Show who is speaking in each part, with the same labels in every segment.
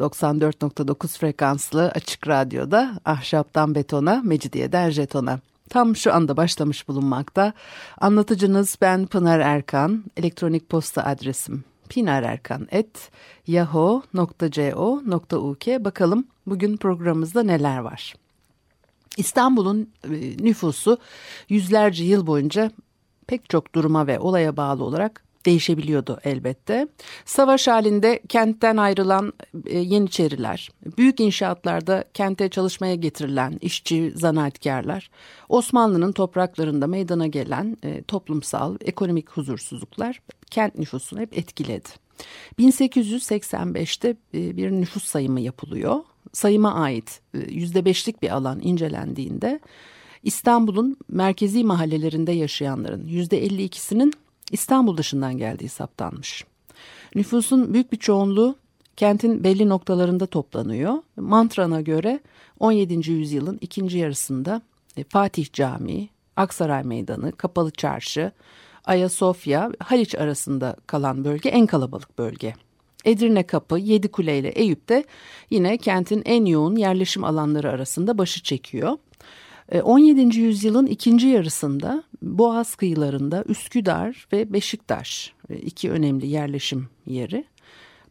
Speaker 1: 94.9 frekanslı açık radyoda ahşaptan betona, mecidiyeden jetona. Tam şu anda başlamış bulunmakta. Anlatıcınız ben Pınar Erkan. Elektronik posta adresim pinarerkan.yahoo.co.uk Bakalım bugün programımızda neler var. İstanbul'un e, nüfusu yüzlerce yıl boyunca pek çok duruma ve olaya bağlı olarak değişebiliyordu elbette. Savaş halinde kentten ayrılan e, Yeniçeriler, büyük inşaatlarda kente çalışmaya getirilen işçi zanaatkarlar, Osmanlı'nın topraklarında meydana gelen e, toplumsal, ekonomik huzursuzluklar kent nüfusunu hep etkiledi. 1885'te e, bir nüfus sayımı yapılıyor. Sayıma ait %5'lik bir alan incelendiğinde İstanbul'un merkezi mahallelerinde yaşayanların %52'sinin İstanbul dışından geldiği saptanmış. Nüfusun büyük bir çoğunluğu kentin belli noktalarında toplanıyor. Mantran'a göre 17. yüzyılın ikinci yarısında e, Fatih Camii, Aksaray Meydanı, Kapalı Çarşı, Ayasofya, Haliç arasında kalan bölge en kalabalık bölge. Edirne Kapı, Yedikule ile Eyüp de yine kentin en yoğun yerleşim alanları arasında başı çekiyor. 17. E, yüzyılın ikinci yarısında Boğaz kıyılarında Üsküdar ve Beşiktaş e, iki önemli yerleşim yeri.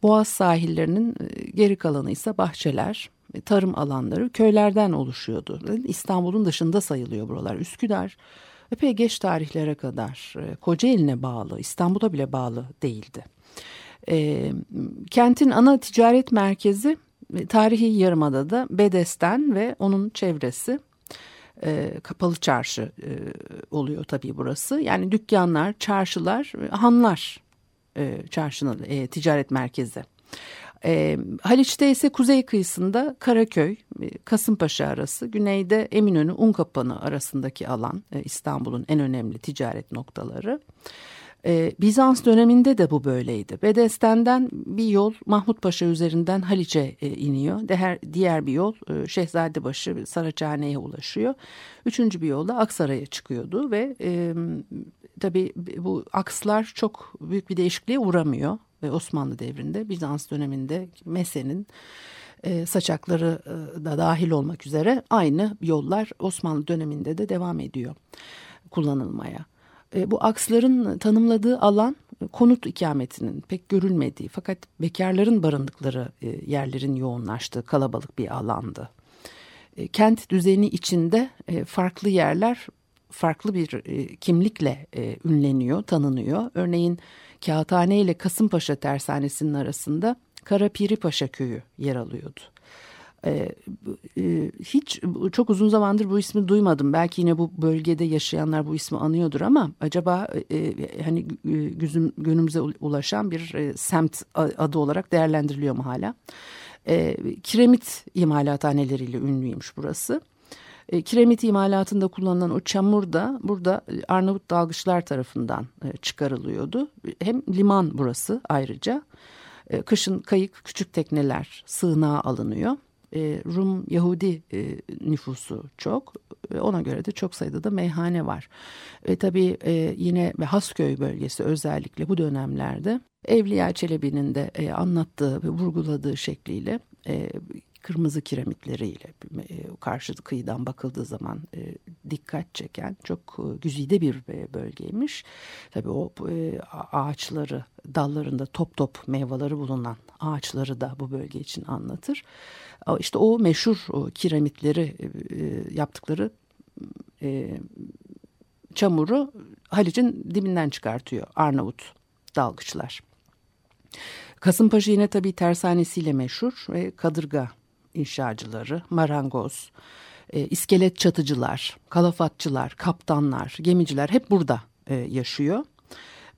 Speaker 1: Boğaz sahillerinin e, geri kalanı ise bahçeler, tarım alanları köylerden oluşuyordu. İstanbul'un dışında sayılıyor buralar. Üsküdar epey geç tarihlere kadar Kocaeli'ne bağlı, İstanbul'a bile bağlı değildi. Kentin ana ticaret merkezi tarihi yarımadada Bedesten ve onun çevresi e, kapalı çarşı e, oluyor tabii burası. Yani dükkanlar, çarşılar, hanlar e, çarşının e, ticaret merkezi. E, Haliç'te ise kuzey kıyısında Karaköy, e, Kasımpaşa arası, güneyde Eminönü, Unkapanı arasındaki alan e, İstanbul'un en önemli ticaret noktaları. Ee, Bizans döneminde de bu böyleydi. Bedesten'den bir yol Mahmut Paşa üzerinden Haliç'e e, iniyor. Diğer, diğer bir yol e, Şehzadebaşı Saraçhane'ye ulaşıyor. Üçüncü bir yol da Aksaray'a çıkıyordu ve e, tabii bu akslar çok büyük bir değişikliğe uğramıyor. Ve Osmanlı devrinde Bizans döneminde Mese'nin e, saçakları e, da dahil olmak üzere aynı yollar Osmanlı döneminde de devam ediyor kullanılmaya. E, bu aksların tanımladığı alan e, konut ikametinin pek görülmediği fakat bekarların barındıkları e, yerlerin yoğunlaştığı kalabalık bir alandı. Kent düzeni içinde farklı yerler farklı bir kimlikle ünleniyor, tanınıyor. Örneğin Kağıthane ile Kasımpaşa Tersanesi'nin arasında Karapiri Paşa Köyü yer alıyordu. Ee, e, hiç çok uzun zamandır bu ismi duymadım. Belki yine bu bölgede yaşayanlar bu ismi anıyordur ama acaba e, hani gözüm, günümüze ulaşan bir e, semt adı olarak değerlendiriliyor mu hala? E, kiremit imalathaneleriyle ünlüymüş burası. E, kiremit imalatında kullanılan o çamur da burada Arnavut dalgıçlar tarafından e, çıkarılıyordu. Hem liman burası ayrıca. E, kışın kayık küçük tekneler sığınağa alınıyor e, Rum Yahudi e, nüfusu çok. E, ona göre de çok sayıda da meyhane var. Ve tabii e, yine Hasköy bölgesi özellikle bu dönemlerde Evliya Çelebi'nin de e, anlattığı ve vurguladığı şekliyle e, kırmızı kiremitleriyle e, karşı kıyıdan bakıldığı zaman e, dikkat çeken çok e, güzide bir bölgeymiş. Tabii o ağaçları dallarında top top meyveleri bulunan ağaçları da bu bölge için anlatır. İşte o meşhur kiremitleri yaptıkları çamuru Halic'in dibinden çıkartıyor Arnavut dalgıçlar. Kasımpaşa yine tabii tersanesiyle meşhur ve kadırga inşacıları, marangoz, e, iskelet çatıcılar, kalafatçılar, kaptanlar, gemiciler hep burada e, yaşıyor.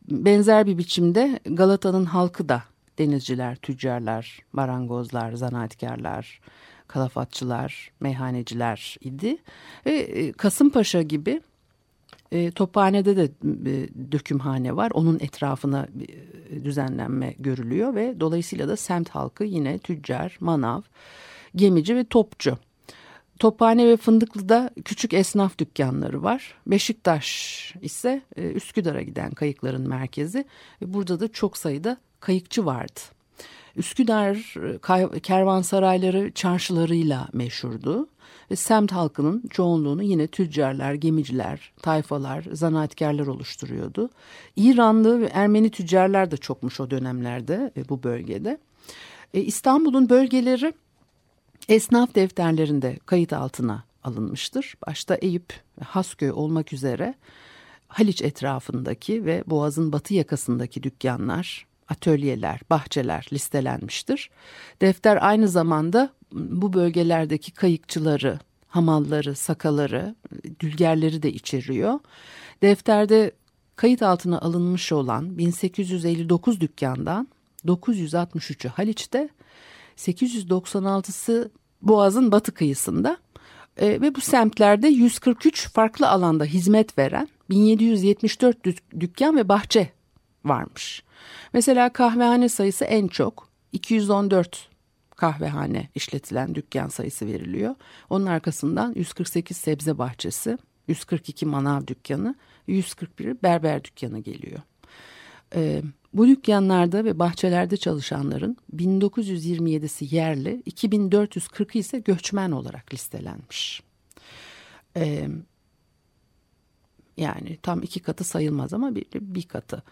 Speaker 1: Benzer bir biçimde Galata'nın halkı da denizciler, tüccarlar, marangozlar, zanaatkarlar, kalafatçılar, meyhaneciler idi. Ve e, Kasımpaşa gibi e, Tophane'de de e, dökümhane var. Onun etrafına e, düzenlenme görülüyor ve dolayısıyla da semt halkı yine tüccar, manav, gemici ve topçu. Tophane ve Fındıklı'da küçük esnaf dükkanları var. Beşiktaş ise e, Üsküdar'a giden kayıkların merkezi. Burada da çok sayıda kayıkçı vardı. Üsküdar e, kervansarayları çarşılarıyla meşhurdu. Ve semt halkının çoğunluğunu yine tüccarlar, gemiciler, tayfalar, zanaatkarlar oluşturuyordu. İranlı ve Ermeni tüccarlar da çokmuş o dönemlerde e, bu bölgede. İstanbul'un bölgeleri esnaf defterlerinde kayıt altına alınmıştır. Başta Eyüp Hasköy olmak üzere Haliç etrafındaki ve Boğaz'ın batı yakasındaki dükkanlar, atölyeler, bahçeler listelenmiştir. Defter aynı zamanda bu bölgelerdeki kayıkçıları, hamalları, sakaları, dülgerleri de içeriyor. Defterde kayıt altına alınmış olan 1859 dükkandan 963'ü Haliç'te, 896'sı Boğaz'ın batı kıyısında e, ve bu semtlerde 143 farklı alanda hizmet veren 1774 dükkan ve bahçe varmış. Mesela kahvehane sayısı en çok 214 kahvehane işletilen dükkan sayısı veriliyor. Onun arkasından 148 sebze bahçesi, 142 manav dükkanı, 141 berber dükkanı geliyor. Ee, bu dükkanlarda ve bahçelerde çalışanların 1927'si yerli, 2440'ı ise göçmen olarak listelenmiş. Ee, yani tam iki katı sayılmaz ama bir, bir katı.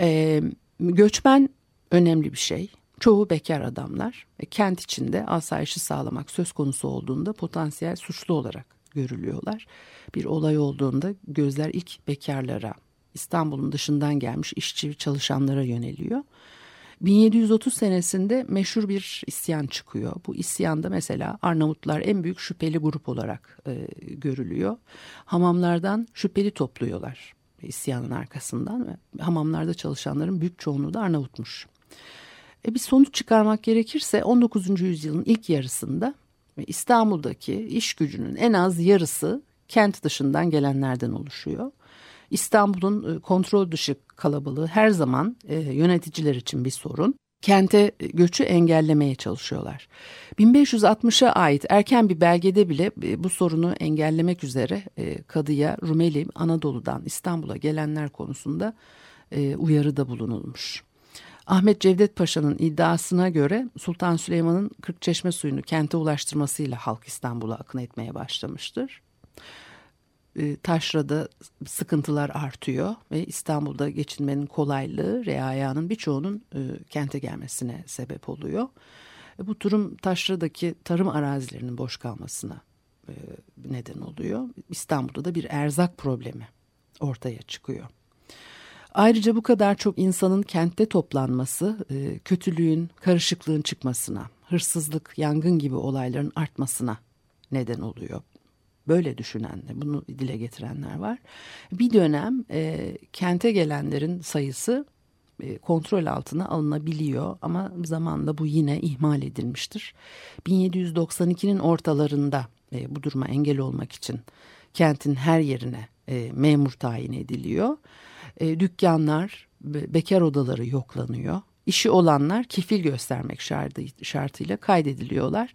Speaker 1: Ee, göçmen önemli bir şey. Çoğu bekar adamlar. E, kent içinde asayişi sağlamak söz konusu olduğunda potansiyel suçlu olarak görülüyorlar. Bir olay olduğunda gözler ilk bekarlara İstanbul'un dışından gelmiş işçi çalışanlara yöneliyor. 1730 senesinde meşhur bir isyan çıkıyor. Bu isyanda mesela Arnavutlar en büyük şüpheli grup olarak e, görülüyor. Hamamlardan şüpheli topluyorlar isyanın arkasından ve hamamlarda çalışanların büyük çoğunluğu da Arnavutmuş. E bir sonuç çıkarmak gerekirse 19. yüzyılın ilk yarısında İstanbul'daki iş gücünün en az yarısı kent dışından gelenlerden oluşuyor. İstanbul'un e, kontrol dışı kalabalığı her zaman e, yöneticiler için bir sorun. Kente e, göçü engellemeye çalışıyorlar. 1560'a ait erken bir belgede bile bu sorunu engellemek üzere Kadıya Rumeli Anadolu'dan İstanbul'a gelenler konusunda uyarıda bulunulmuş. Ahmet Cevdet Paşa'nın iddiasına göre Sultan Süleyman'ın Kırkçeşme suyunu kente ulaştırmasıyla halk İstanbul'a akın etmeye başlamıştır e, taşrada sıkıntılar artıyor ve İstanbul'da geçinmenin kolaylığı reayanın birçoğunun e, kente gelmesine sebep oluyor. E, bu durum taşradaki tarım arazilerinin boş kalmasına neden oluyor. İstanbul'da da bir erzak problemi ortaya çıkıyor. Ayrıca bu kadar çok insanın kentte toplanması kötülüğün, karışıklığın çıkmasına, hırsızlık, yangın gibi olayların artmasına neden oluyor böyle düşünenler, bunu dile getirenler var. Bir dönem e, kente gelenlerin sayısı e, kontrol altına alınabiliyor ama zamanla bu yine ihmal edilmiştir. 1792'nin ortalarında e, bu duruma engel olmak için kentin her yerine e, memur tayin ediliyor. E, dükkanlar, bekar odaları yoklanıyor. İşi olanlar kefil göstermek şartı, şartıyla kaydediliyorlar.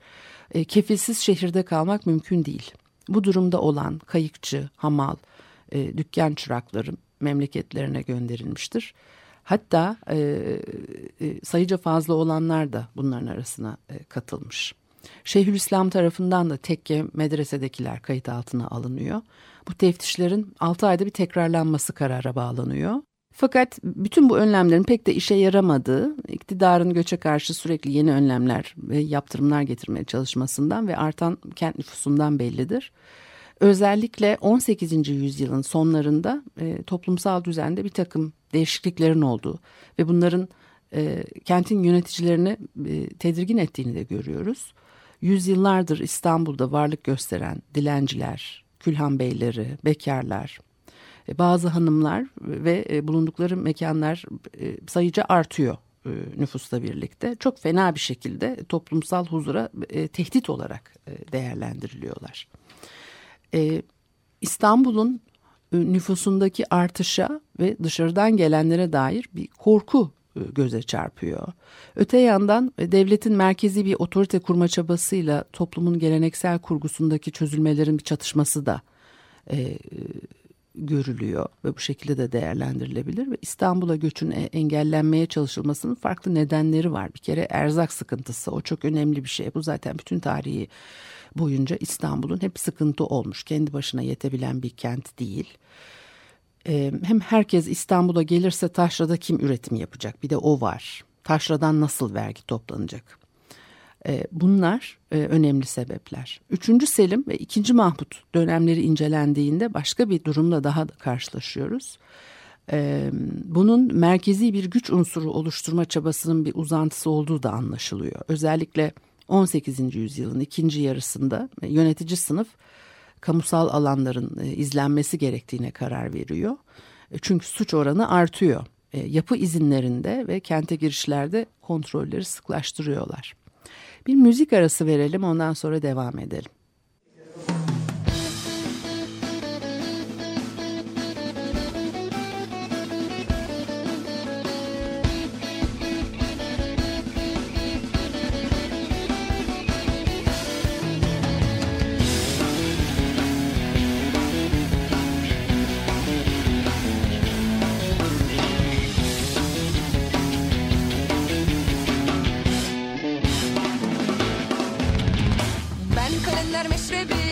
Speaker 1: E, kefilsiz şehirde kalmak mümkün değil. Bu durumda olan kayıkçı, hamal, e, dükkan çırakları memleketlerine gönderilmiştir. Hatta e, e, sayıca fazla olanlar da bunların arasına e, katılmış. Şeyhülislam tarafından da tekke medresedekiler kayıt altına alınıyor. Bu teftişlerin 6 ayda bir tekrarlanması karara bağlanıyor. Fakat bütün bu önlemlerin pek de işe yaramadığı, iktidarın göçe karşı sürekli yeni önlemler ve yaptırımlar getirmeye çalışmasından ve artan kent nüfusundan bellidir. Özellikle 18. yüzyılın sonlarında e, toplumsal düzende bir takım değişikliklerin olduğu ve bunların e, kentin yöneticilerini e, tedirgin ettiğini de görüyoruz. Yüzyıllardır İstanbul'da varlık gösteren dilenciler, külhan beyleri, bekarlar, bazı hanımlar ve e, bulundukları mekanlar e, sayıca artıyor e, nüfusla birlikte çok fena bir şekilde toplumsal huzura e, tehdit olarak e, değerlendiriliyorlar. E, İstanbul'un e, nüfusundaki artışa ve dışarıdan gelenlere dair bir korku e, göze çarpıyor. Öte yandan e, devletin merkezi bir otorite kurma çabasıyla toplumun geleneksel kurgusundaki çözülmelerin bir çatışması da e, görülüyor ve bu şekilde de değerlendirilebilir ve İstanbul'a göçün engellenmeye çalışılmasının farklı nedenleri var. Bir kere erzak sıkıntısı o çok önemli bir şey. Bu zaten bütün tarihi boyunca İstanbul'un hep sıkıntı olmuş. Kendi başına yetebilen bir kent değil. Ee, hem herkes İstanbul'a gelirse taşrada kim üretim yapacak? Bir de o var. Taşradan nasıl vergi toplanacak? Ee, bunlar e, önemli sebepler. Üçüncü Selim ve ikinci Mahmut dönemleri incelendiğinde başka bir durumla daha karşılaşıyoruz. Ee, bunun merkezi bir güç unsuru oluşturma çabasının bir uzantısı olduğu da anlaşılıyor. Özellikle 18. yüzyılın ikinci yarısında yönetici sınıf kamusal alanların e, izlenmesi gerektiğine karar veriyor. E, çünkü suç oranı artıyor. Yapı izinlerinde ve kente girişlerde kontrolleri sıklaştırıyorlar. Bir müzik arası verelim ondan sonra devam edelim. Keyifler meşrebi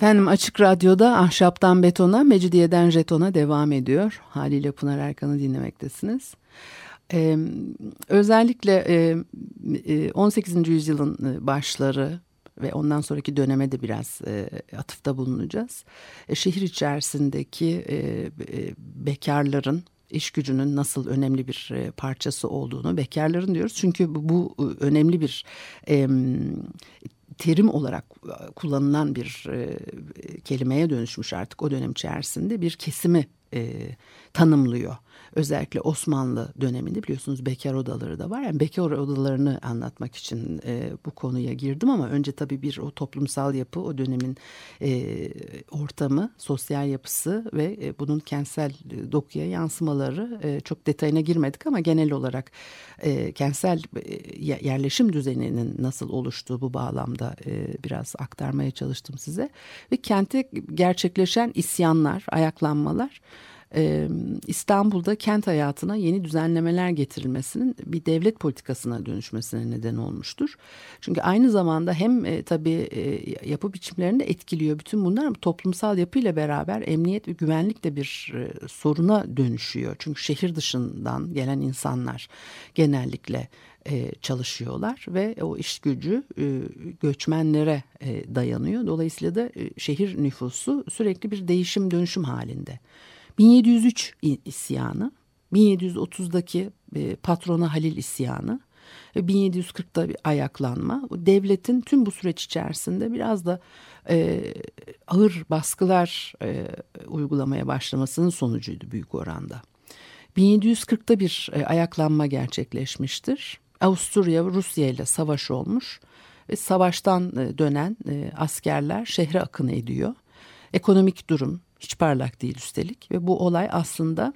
Speaker 1: Efendim Açık Radyo'da Ahşaptan Betona, Mecidiyeden Jeton'a devam ediyor. Haliyle Pınar Erkan'ı dinlemektesiniz. Ee, özellikle e, 18. E, yüzyılın başları ve ondan sonraki döneme de biraz e, atıfta bulunacağız. E, şehir içerisindeki e, bekarların iş gücünün nasıl önemli bir parçası olduğunu bekarların diyoruz. Çünkü bu önemli bir e, terim olarak kullanılan bir e, kelimeye dönüşmüş artık o dönem içerisinde bir kesimi e, tanımlıyor. Özellikle Osmanlı döneminde biliyorsunuz bekar odaları da var. Yani bekar odalarını anlatmak için e, bu konuya girdim ama önce tabii bir o toplumsal yapı, o dönemin e, ortamı, sosyal yapısı ve e, bunun kentsel dokuya yansımaları e, çok detayına girmedik ama genel olarak e, kentsel e, yerleşim düzeninin nasıl oluştuğu bu bağlamda e, biraz aktarmaya çalıştım size. Ve kente gerçekleşen isyanlar, ayaklanmalar İstanbul'da kent hayatına yeni düzenlemeler getirilmesinin bir devlet politikasına dönüşmesine neden olmuştur. Çünkü aynı zamanda hem e, tabii e, yapı biçimlerini etkiliyor bütün bunlar ama toplumsal yapıyla beraber emniyet ve güvenlik de bir e, soruna dönüşüyor. Çünkü şehir dışından gelen insanlar genellikle e, çalışıyorlar ve o iş gücü göçmenlere dayanıyor. Dolayısıyla da şehir nüfusu sürekli bir değişim dönüşüm halinde. 1703 isyanı, 1730'daki e, patrona Halil isyanı ve 1740'da bir ayaklanma. Devletin tüm bu süreç içerisinde biraz da e, ağır baskılar e, uygulamaya başlamasının sonucuydu büyük oranda. 1740'da bir e, ayaklanma gerçekleşmiştir. Avusturya Rusya ile savaş olmuş ve savaştan e, dönen e, askerler şehre akın ediyor. Ekonomik durum hiç parlak değil üstelik ve bu olay aslında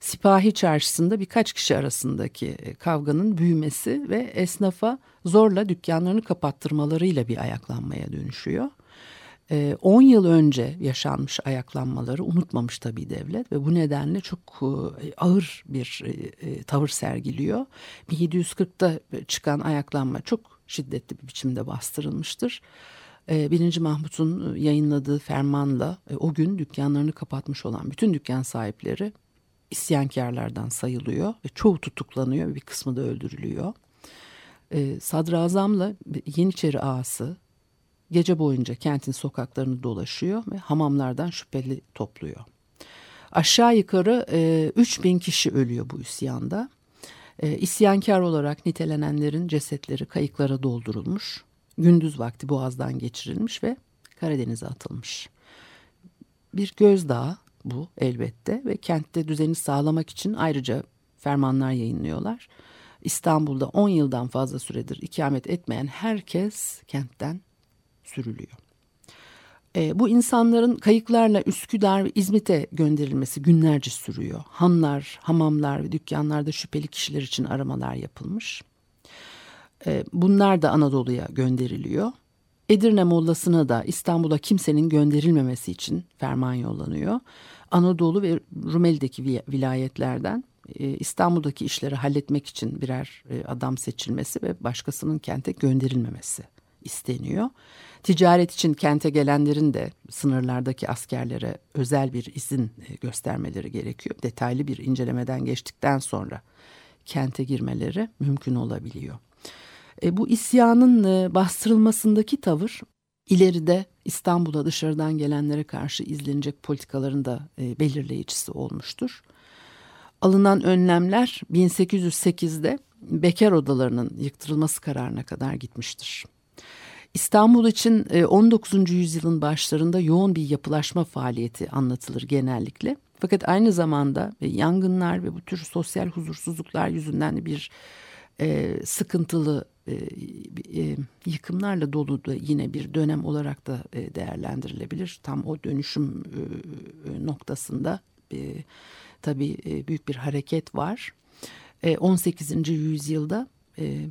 Speaker 1: sipahi çarşısında birkaç kişi arasındaki e, kavganın büyümesi ve esnafa zorla dükkanlarını kapattırmalarıyla bir ayaklanmaya dönüşüyor. 10 yıl önce yaşanmış ayaklanmaları unutmamış tabii devlet ve bu nedenle çok ağır bir tavır sergiliyor. 1740'da çıkan ayaklanma çok şiddetli bir biçimde bastırılmıştır. Ee, birinci Mahmut'un yayınladığı fermanla e, o gün dükkanlarını kapatmış olan bütün dükkan sahipleri isyankarlardan sayılıyor ve çoğu tutuklanıyor bir kısmı da öldürülüyor. Ee, Sadrazam'la Yeniçeri ağası gece boyunca kentin sokaklarını dolaşıyor ve hamamlardan şüpheli topluyor. Aşağı yukarı e, 3000 kişi ölüyor bu isyanda. E, isyankar olarak nitelenenlerin cesetleri kayıklara doldurulmuş gündüz vakti Boğaz'dan geçirilmiş ve Karadeniz'e atılmış. Bir gözdağı bu elbette ve kentte düzeni sağlamak için ayrıca fermanlar yayınlıyorlar. İstanbul'da 10 yıldan fazla süredir ikamet etmeyen herkes kentten sürülüyor. E, bu insanların kayıklarla Üsküdar ve İzmit'e gönderilmesi günlerce sürüyor. Hanlar, hamamlar ve dükkanlarda şüpheli kişiler için aramalar yapılmış. E, bunlar da Anadolu'ya gönderiliyor. Edirne Mollası'na da İstanbul'a kimsenin gönderilmemesi için ferman yollanıyor. Anadolu ve Rumeli'deki vilayetlerden e, İstanbul'daki işleri halletmek için birer e, adam seçilmesi ve başkasının kente gönderilmemesi isteniyor. Ticaret için kente gelenlerin de sınırlardaki askerlere özel bir izin göstermeleri gerekiyor. Detaylı bir incelemeden geçtikten sonra kente girmeleri mümkün olabiliyor. E, bu isyanın e, bastırılmasındaki tavır ileride İstanbul'a dışarıdan gelenlere karşı izlenecek politikaların da e, belirleyicisi olmuştur. Alınan önlemler 1808'de bekar odalarının yıktırılması kararına kadar gitmiştir. İstanbul için 19. yüzyılın başlarında yoğun bir yapılaşma faaliyeti anlatılır genellikle. Fakat aynı zamanda yangınlar ve bu tür sosyal huzursuzluklar yüzünden bir e, sıkıntılı e, e, yıkımlarla dolu da yine bir dönem olarak da e, değerlendirilebilir. Tam o dönüşüm e, noktasında e, tabii e, büyük bir hareket var. E, 18. yüzyılda e,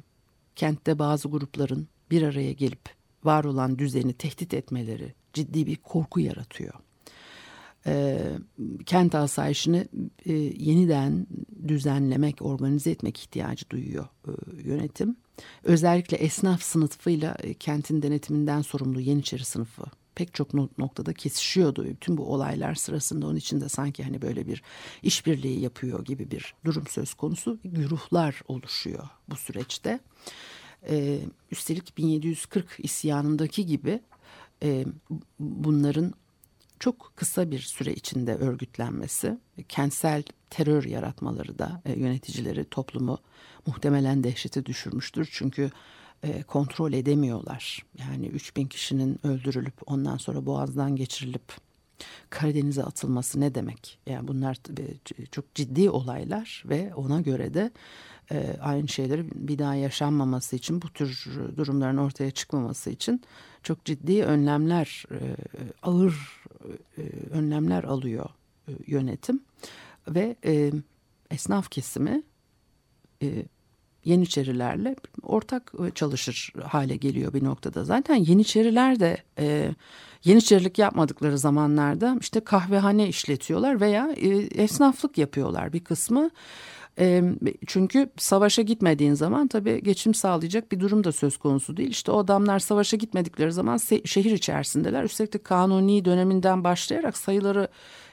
Speaker 1: kentte bazı grupların bir araya gelip var olan düzeni tehdit etmeleri ciddi bir korku yaratıyor e, kent asayişini e, yeniden düzenlemek, organize etmek ihtiyacı duyuyor e, yönetim. Özellikle esnaf sınıfıyla e, kentin denetiminden sorumlu Yeniçeri sınıfı pek çok noktada kesişiyordu. Bütün bu olaylar sırasında onun içinde sanki hani böyle bir işbirliği yapıyor gibi bir durum söz konusu. Güruhlar oluşuyor bu süreçte. Ee, üstelik 1740 isyanındaki gibi e, bunların çok kısa bir süre içinde örgütlenmesi, kentsel terör yaratmaları da e, yöneticileri toplumu muhtemelen dehşete düşürmüştür. Çünkü e, kontrol edemiyorlar. Yani 3000 kişinin öldürülüp ondan sonra boğazdan geçirilip Karadeniz'e atılması ne demek? Yani bunlar çok ciddi olaylar ve ona göre de e, aynı şeyleri bir daha yaşanmaması için bu tür durumların ortaya çıkmaması için çok ciddi önlemler e, ağır e, önlemler alıyor yönetim ve esnaf kesimi Yeniçerilerle ortak e, çalışır hale geliyor bir noktada. Zaten Yeniçeriler de e, Yeniçerilik yapmadıkları zamanlarda işte kahvehane işletiyorlar veya e, esnaflık yapıyorlar bir kısmı. Çünkü savaşa gitmediğin zaman tabii geçim sağlayacak bir durum da söz konusu değil. İşte o adamlar savaşa gitmedikleri zaman şehir içerisindeler. Üstelik de kanuni döneminden başlayarak sayıları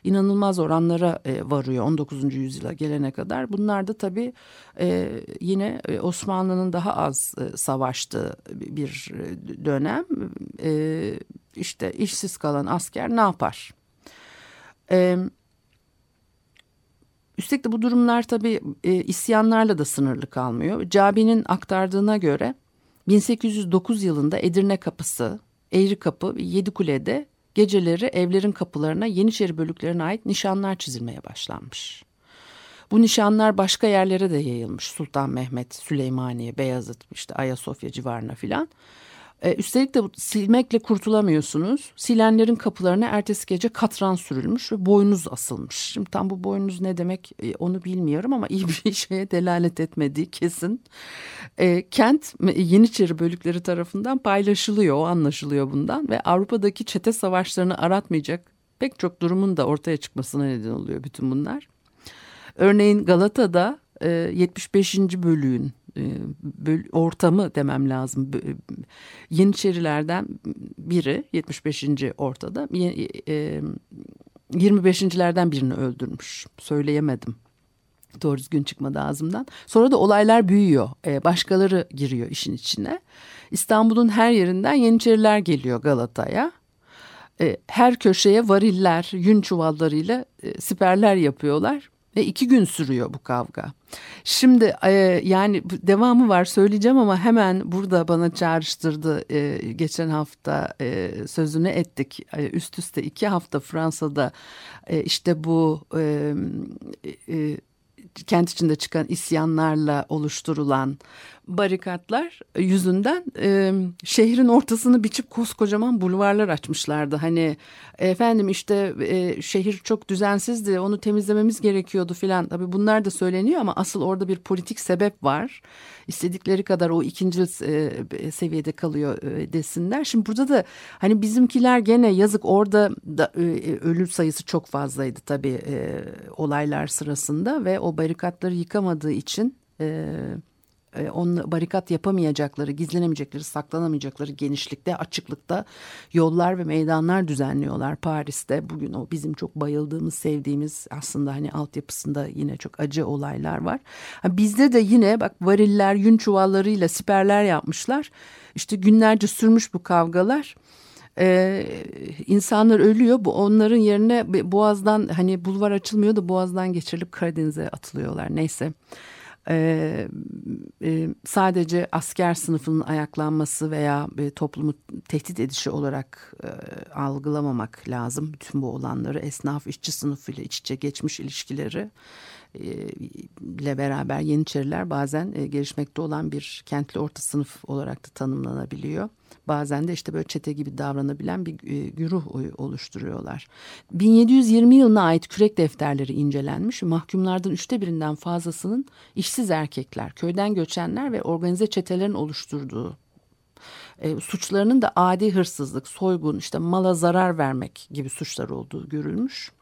Speaker 1: inanılmaz oranlara e, varıyor 19. yüzyıla gelene kadar. Bunlar da tabii e, yine e, Osmanlı'nın daha az e, savaştığı bir e, dönem. E, işte işsiz kalan asker ne yapar? Evet. Üstelik de bu durumlar tabii e, isyanlarla da sınırlı kalmıyor. Cabi'nin aktardığına göre 1809 yılında Edirne Kapısı, Eğri Kapı Yedikule'de geceleri evlerin kapılarına Yeniçeri bölüklerine ait nişanlar çizilmeye başlanmış. Bu nişanlar başka yerlere de yayılmış. Sultan Mehmet, Süleymaniye, Beyazıt, işte Ayasofya civarına filan. E, üstelik de silmekle kurtulamıyorsunuz. Silenlerin kapılarına ertesi gece katran sürülmüş ve boynuz asılmış. Şimdi tam bu boynuz ne demek e, onu bilmiyorum ama iyi bir şeye delalet etmediği kesin. E, kent Yeniçeri bölükleri tarafından paylaşılıyor anlaşılıyor bundan ve Avrupa'daki çete savaşlarını aratmayacak pek çok durumun da ortaya çıkmasına neden oluyor bütün bunlar. Örneğin Galata'da 75. E, bölüğün e, ortamı demem lazım. Yeniçerilerden biri 75. ortada 25.lerden e, birini öldürmüş. Söyleyemedim. Doğru düzgün çıkmadı ağzımdan. Sonra da olaylar büyüyor. Başkaları giriyor işin içine. İstanbul'un her yerinden Yeniçeriler geliyor Galata'ya. Her köşeye variller, yün çuvallarıyla siperler yapıyorlar ve iki gün sürüyor bu kavga. Şimdi e, yani devamı var söyleyeceğim ama hemen burada bana çağrıştırdı. E, geçen hafta e, sözünü ettik. E, üst üste iki hafta Fransa'da e, işte bu e, e, kent içinde çıkan isyanlarla oluşturulan barikatlar yüzünden e, şehrin ortasını biçip koskocaman bulvarlar açmışlardı. Hani efendim işte e, şehir çok düzensizdi onu temizlememiz gerekiyordu filan. Tabii bunlar da söyleniyor ama asıl orada bir politik sebep var. İstedikleri kadar o ikinci e, seviyede kalıyor e, desinler. Şimdi burada da hani bizimkiler gene yazık orada da e, ölü sayısı çok fazlaydı tabii e, olaylar sırasında ve o barikatları yıkamadığı için... E, e, on barikat yapamayacakları, gizlenemeyecekleri, saklanamayacakları genişlikte, açıklıkta yollar ve meydanlar düzenliyorlar Paris'te. Bugün o bizim çok bayıldığımız, sevdiğimiz aslında hani altyapısında yine çok acı olaylar var. bizde de yine bak variller, yün çuvallarıyla siperler yapmışlar. İşte günlerce sürmüş bu kavgalar. Ee, insanlar ölüyor. Bu onların yerine Boğaz'dan hani bulvar açılmıyor da Boğaz'dan geçirilip Karadeniz'e atılıyorlar. Neyse e, e, sadece asker sınıfının ayaklanması veya e, toplumu tehdit edişi olarak e, algılamamak lazım. Bütün bu olanları esnaf işçi sınıfıyla iç içe geçmiş ilişkileri e, ile beraber Yeniçeriler bazen e, gelişmekte olan bir kentli orta sınıf olarak da tanımlanabiliyor. Bazen de işte böyle çete gibi davranabilen bir e, güruh oluşturuyorlar. 1720 yılına ait kürek defterleri incelenmiş. Mahkumlardan üçte birinden fazlasının işsiz erkekler, köyden göçenler ve organize çetelerin oluşturduğu e, suçlarının da adi hırsızlık, soygun, işte mala zarar vermek gibi suçlar olduğu görülmüş.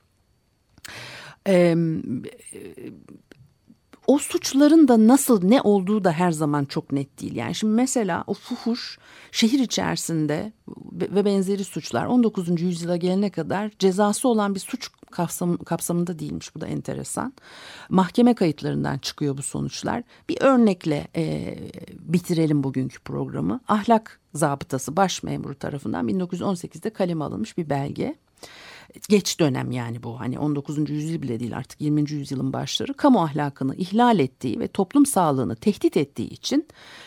Speaker 1: E, o suçların da nasıl ne olduğu da her zaman çok net değil. Yani şimdi mesela o fuhuş şehir içerisinde ve benzeri suçlar 19. yüzyıla gelene kadar cezası olan bir suç kapsam, kapsamında değilmiş. Bu da enteresan. Mahkeme kayıtlarından çıkıyor bu sonuçlar. Bir örnekle e, bitirelim bugünkü programı. Ahlak zabıtası baş memuru tarafından 1918'de kaleme alınmış bir belge. Geç dönem yani bu hani 19. yüzyıl bile değil artık 20. yüzyılın başları kamu ahlakını ihlal ettiği ve toplum sağlığını tehdit ettiği için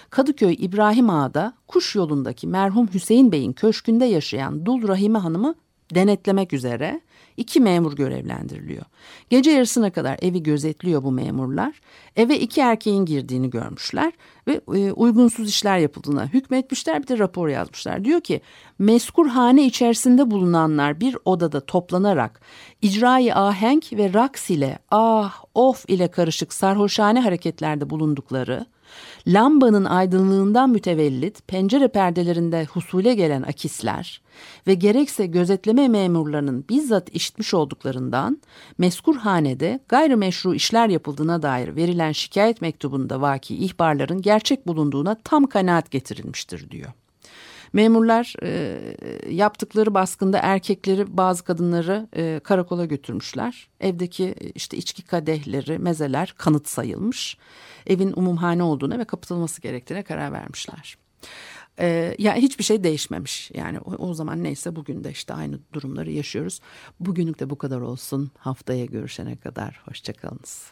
Speaker 1: Kadıköy İbrahim Ağa'da kuş yolundaki merhum Hüseyin Bey'in köşkünde yaşayan Dul Rahime Hanım'ı denetlemek üzere iki memur görevlendiriliyor. Gece yarısına kadar evi gözetliyor bu memurlar. Eve iki erkeğin girdiğini görmüşler ve e, uygunsuz işler yapıldığına hükmetmişler bir de rapor yazmışlar. Diyor ki meskur hane içerisinde bulunanlar bir odada toplanarak icrayı ahenk ve raks ile ah of ile karışık sarhoşane hareketlerde bulundukları lambanın aydınlığından mütevellit pencere perdelerinde husule gelen akisler ve gerekse gözetleme memurlarının bizzat işitmiş olduklarından meskur hanede gayrimeşru işler yapıldığına dair verilen şikayet mektubunda vaki ihbarların gerçek bulunduğuna tam kanaat getirilmiştir diyor. Memurlar e, yaptıkları baskında erkekleri bazı kadınları e, karakola götürmüşler. Evdeki işte içki kadehleri, mezeler kanıt sayılmış. Evin umumhane olduğuna ve kapatılması gerektiğine karar vermişler. Ee, ya hiçbir şey değişmemiş. Yani o, o zaman neyse bugün de işte aynı durumları yaşıyoruz. Bugünlük de bu kadar olsun. Haftaya görüşene kadar hoşçakalınız.